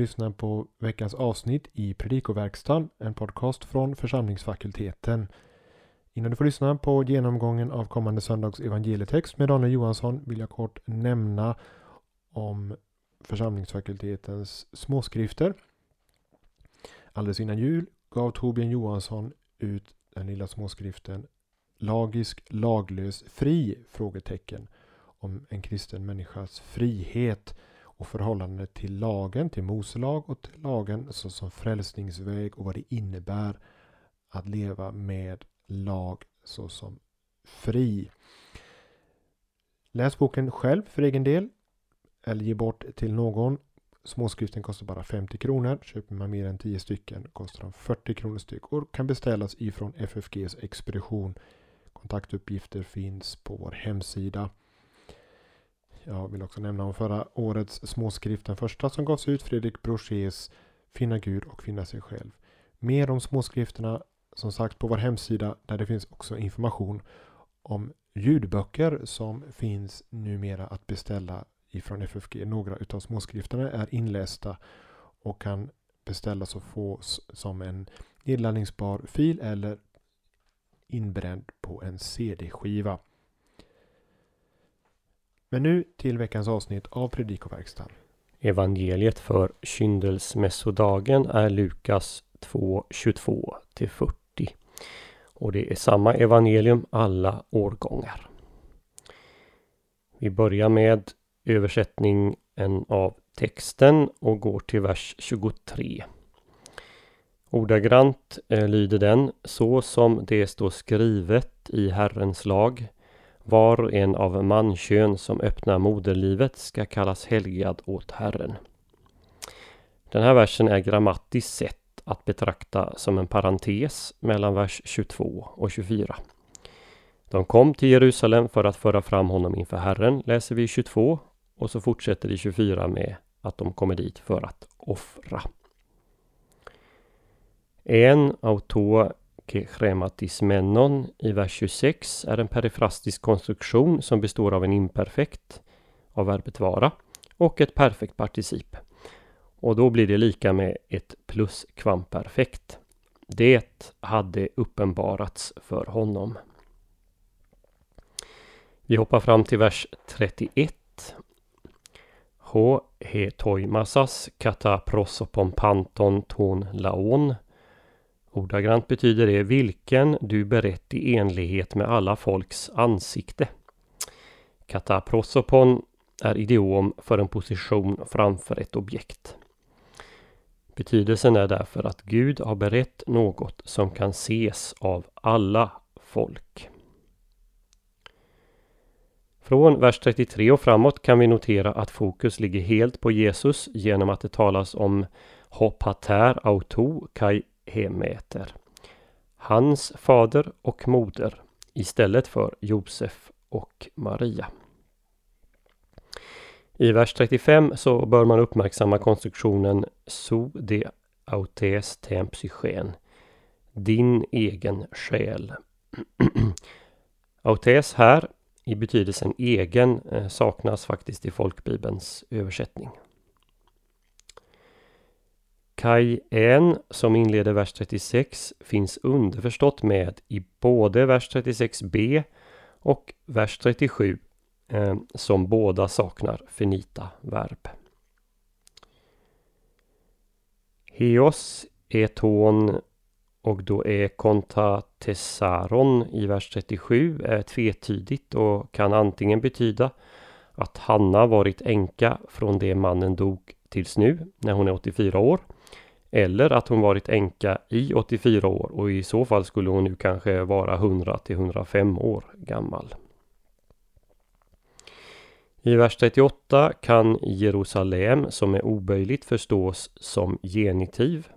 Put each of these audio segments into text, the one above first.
Lyssnar på veckans avsnitt i Predikoverkstan, en podcast från församlingsfakulteten. Innan du får lyssna på genomgången av kommande söndags evangelietext med Daniel Johansson vill jag kort nämna om församlingsfakultetens småskrifter. Alldeles innan jul gav Torbjörn Johansson ut den lilla småskriften Lagisk, laglös, fri? frågetecken om en kristen människas frihet och förhållandet till lagen, till Moselag och till lagen såsom frälsningsväg och vad det innebär att leva med lag såsom fri. Läs boken själv för egen del eller ge bort till någon. Småskriften kostar bara 50 kronor. Köper man mer än 10 stycken kostar de 40 kronor styck och kan beställas ifrån FFGs expedition. Kontaktuppgifter finns på vår hemsida. Jag vill också nämna om förra årets småskrift, den första som gavs ut, Fredrik Brochets Finna Gud och finna sig själv. Mer om småskrifterna som sagt på vår hemsida där det finns också information om ljudböcker som finns numera att beställa ifrån FFG. Några utav småskrifterna är inlästa och kan beställas och fås som en nedladdningsbar fil eller inbränd på en CD-skiva. Men nu till veckans avsnitt av Predikoverkstan. Evangeliet för kyndelsmässodagen är Lukas 2, 22 40. Och det är samma evangelium alla årgångar. Vi börjar med översättningen av texten och går till vers 23. Ordagrant eh, lyder den så som det står skrivet i Herrens lag var och en av mankön som öppnar moderlivet ska kallas helgad åt Herren. Den här versen är grammatiskt sett att betrakta som en parentes mellan vers 22 och 24. De kom till Jerusalem för att föra fram honom inför Herren, läser vi i 22 och så fortsätter det i 24 med att de kommer dit för att offra. En autor Krematismenon i vers 26 är en perifrastisk konstruktion som består av en imperfekt av verbet vara och ett perfekt particip. Och då blir det lika med ett pluskvamperfekt. Det hade uppenbarats för honom. Vi hoppar fram till vers 31. H. He toimasas kata prosopompanton ton laon Ordagrant betyder det vilken du berett i enlighet med alla folks ansikte. Kataprosopon är idiom för en position framför ett objekt. Betydelsen är därför att Gud har berett något som kan ses av alla folk. Från vers 33 och framåt kan vi notera att fokus ligger helt på Jesus genom att det talas om Hopater auto kai Hemeter. Hans fader och moder istället för Josef och Maria. I vers 35 så bör man uppmärksamma konstruktionen so de autes tempsychen. Din egen själ. autes här i betydelsen egen eh, saknas faktiskt i folkbibelns översättning. Kaj N som inleder vers 36 finns underförstått med i både vers 36b och vers 37 eh, som båda saknar finita verb. Heos är ton och då är konta tessaron i vers 37 är tvetydigt och kan antingen betyda att Hanna varit änka från det mannen dog tills nu när hon är 84 år eller att hon varit änka i 84 år och i så fall skulle hon nu kanske vara 100 till 105 år gammal. I vers 38 kan Jerusalem som är oböjligt förstås som genitiv,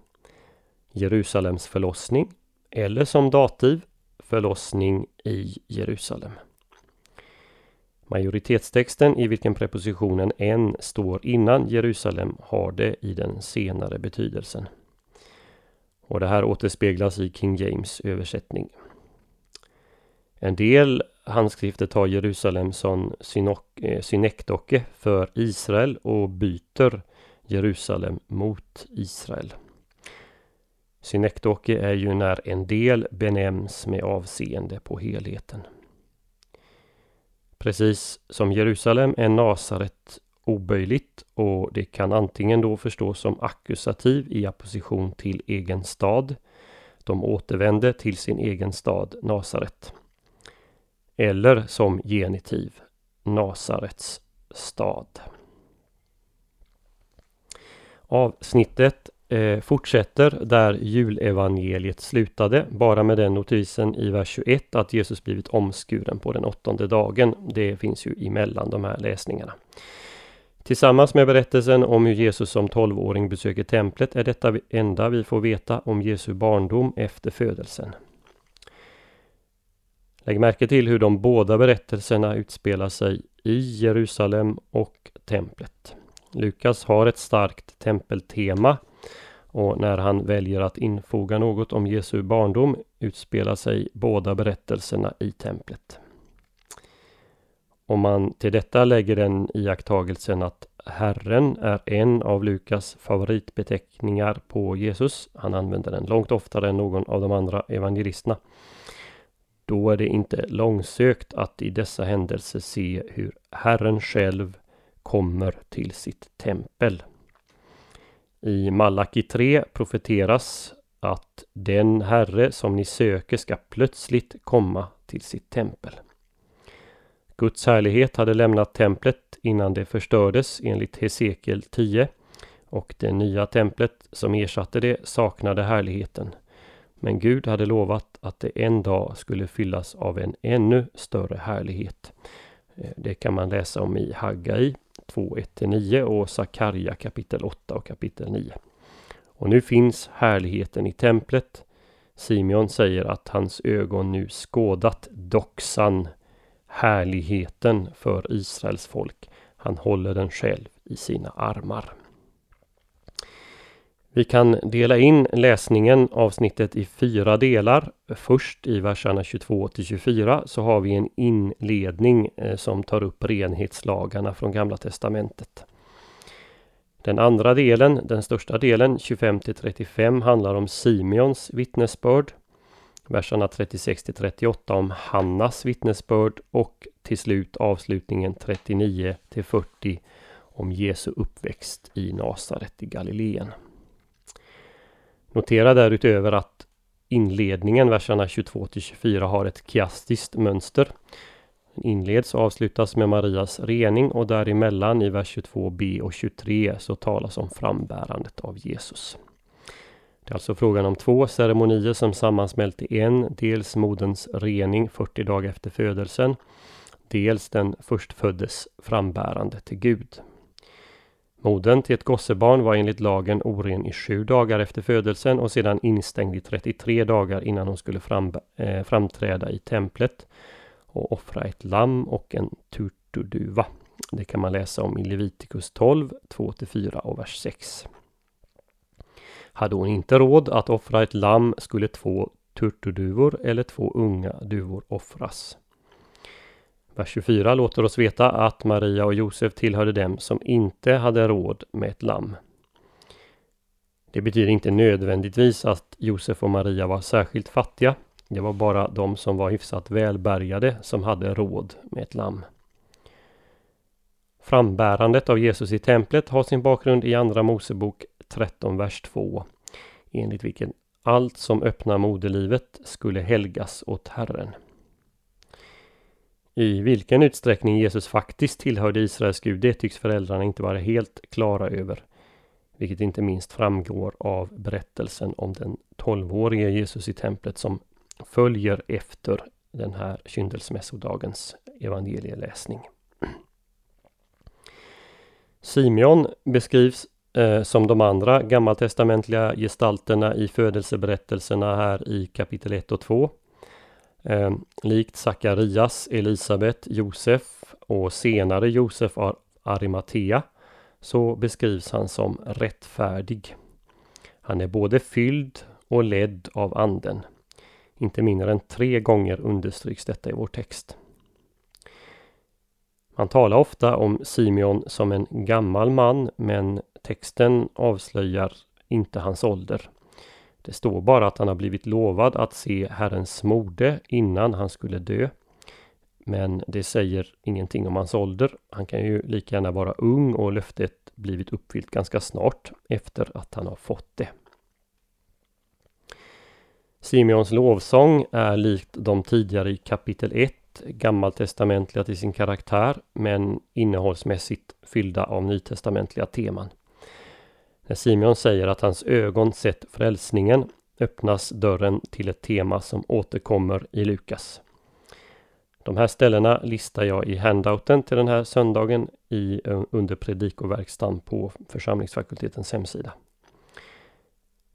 Jerusalems förlossning eller som dativ, förlossning i Jerusalem. Majoritetstexten i vilken prepositionen en står innan Jerusalem har det i den senare betydelsen. Och det här återspeglas i King James översättning. En del handskrifter tar Jerusalem som eh, synekdoke för Israel och byter Jerusalem mot Israel. Synekdoke är ju när en del benämns med avseende på helheten. Precis som Jerusalem är Nasaret oböjligt och det kan antingen då förstås som ackusativ i apposition till egen stad. De återvände till sin egen stad Nasaret. Eller som genitiv Nasarets stad. Avsnittet eh, fortsätter där julevangeliet slutade, bara med den notisen i vers 21 att Jesus blivit omskuren på den åttonde dagen. Det finns ju emellan de här läsningarna. Tillsammans med berättelsen om hur Jesus som tolvåring besöker templet är detta enda vi får veta om Jesu barndom efter födelsen. Lägg märke till hur de båda berättelserna utspelar sig i Jerusalem och templet. Lukas har ett starkt tempeltema och när han väljer att infoga något om Jesu barndom utspelar sig båda berättelserna i templet. Om man till detta lägger den iakttagelsen att Herren är en av Lukas favoritbeteckningar på Jesus. Han använder den långt oftare än någon av de andra evangelisterna. Då är det inte långsökt att i dessa händelser se hur Herren själv kommer till sitt tempel. I Malaki 3 profeteras att den Herre som ni söker ska plötsligt komma till sitt tempel. Guds härlighet hade lämnat templet innan det förstördes enligt Hesekiel 10 och det nya templet som ersatte det saknade härligheten. Men Gud hade lovat att det en dag skulle fyllas av en ännu större härlighet. Eh, det kan man läsa om i Haggai 2, 1-9 och Sakarja kapitel 8 och kapitel 9. Och nu finns härligheten i templet. Simeon säger att hans ögon nu skådat doxan, härligheten för Israels folk. Han håller den själv i sina armar. Vi kan dela in läsningen avsnittet i fyra delar. Först i verserna 22 till 24 så har vi en inledning eh, som tar upp renhetslagarna från Gamla Testamentet. Den andra delen, den största delen, 25 till 35, handlar om Simeons vittnesbörd. Verserna 36 till 38 om Hannas vittnesbörd och till slut avslutningen 39 till 40 om Jesu uppväxt i Nasaret i Galileen. Notera därutöver att inledningen, verserna 22 till 24, har ett kiastiskt mönster. Den inleds och avslutas med Marias rening och däremellan i vers 22b och 23 så talas om frambärandet av Jesus. Det är alltså frågan om två ceremonier som sammansmält i en. Dels moderns rening 40 dagar efter födelsen. Dels den förstföddes frambärande till Gud. Modern till ett gossebarn var enligt lagen oren i sju dagar efter födelsen och sedan instängd i 33 dagar innan hon skulle fram, eh, framträda i templet och offra ett lamm och en turturduva. Det kan man läsa om i Levitikus 12, 2-4 och vers 6. Hade hon inte råd att offra ett lamm skulle två turturduvor eller två unga duvor offras. Vers 24 låter oss veta att Maria och Josef tillhörde dem som inte hade råd med ett lamm. Det betyder inte nödvändigtvis att Josef och Maria var särskilt fattiga. Det var bara de som var hyfsat välbärgade som hade råd med ett lamm. Frambärandet av Jesus i templet har sin bakgrund i Andra Mosebok 13, vers 2. Enligt vilken allt som öppnar moderlivet skulle helgas åt Herren. I vilken utsträckning Jesus faktiskt tillhörde Israels Gud, det tycks föräldrarna inte vara helt klara över. Vilket inte minst framgår av berättelsen om den tolvårige Jesus i templet som följer efter den här kyndelsmässodagens evangelieläsning. Simeon beskrivs eh, som de andra gammaltestamentliga gestalterna i födelseberättelserna här i kapitel 1 och 2. Eh, likt Sakarias, Elisabet, Josef och senare Josef av Arimatea så beskrivs han som rättfärdig. Han är både fylld och ledd av anden. Inte mindre än tre gånger understryks detta i vår text. Man talar ofta om Simeon som en gammal man men texten avslöjar inte hans ålder. Det står bara att han har blivit lovad att se Herrens mode innan han skulle dö. Men det säger ingenting om hans ålder. Han kan ju lika gärna vara ung och löftet blivit uppfyllt ganska snart efter att han har fått det. Simeons lovsång är likt de tidigare i kapitel 1 gammaltestamentliga till sin karaktär men innehållsmässigt fyllda av nytestamentliga teman. När Simeon säger att hans ögon sett frälsningen öppnas dörren till ett tema som återkommer i Lukas. De här ställena listar jag i handouten till den här söndagen i, eh, under predikoverkstan på församlingsfakultetens hemsida.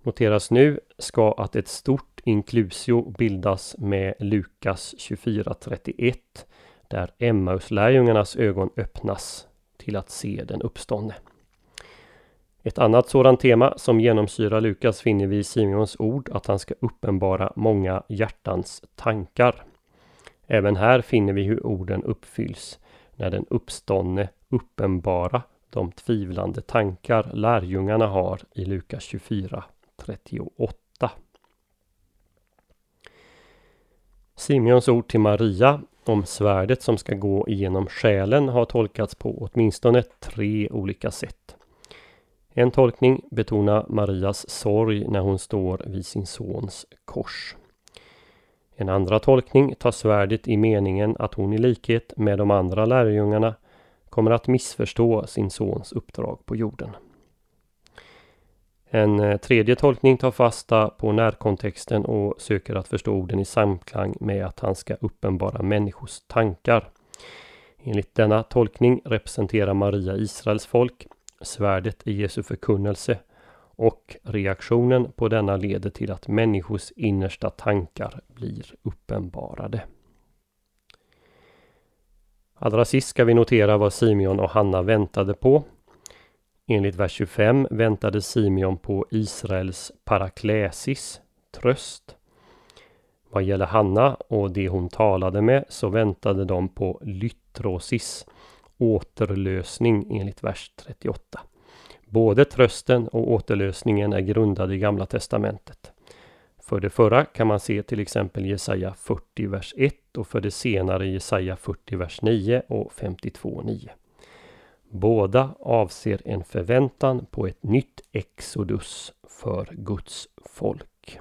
Noteras nu ska att ett stort inklusio bildas med Lukas 24.31 där Emmauslärjungarnas ögon öppnas till att se den uppståndne. Ett annat sådant tema som genomsyrar Lukas finner vi i Simeons ord att han ska uppenbara många hjärtans tankar. Även här finner vi hur orden uppfylls när den uppståndne uppenbara de tvivlande tankar lärjungarna har i Lukas 24 38. Simeons ord till Maria om svärdet som ska gå igenom själen har tolkats på åtminstone tre olika sätt. En tolkning betonar Marias sorg när hon står vid sin sons kors. En andra tolkning tar svärdet i meningen att hon i likhet med de andra lärjungarna kommer att missförstå sin sons uppdrag på jorden. En eh, tredje tolkning tar fasta på närkontexten och söker att förstå orden i samklang med att han ska uppenbara människors tankar. Enligt denna tolkning representerar Maria Israels folk, svärdet i Jesu förkunnelse och reaktionen på denna leder till att människors innersta tankar blir uppenbarade. Allra sist ska vi notera vad Simeon och Hanna väntade på. Enligt vers 25 väntade Simeon på Israels paraklesis, tröst. Vad gäller Hanna och det hon talade med så väntade de på lytrosis, återlösning enligt vers 38. Både trösten och återlösningen är grundade i Gamla Testamentet. För det förra kan man se till exempel Jesaja 40 vers 1 och för det senare Jesaja 40 vers 9 och 52 9. Båda avser en förväntan på ett nytt exodus för Guds folk.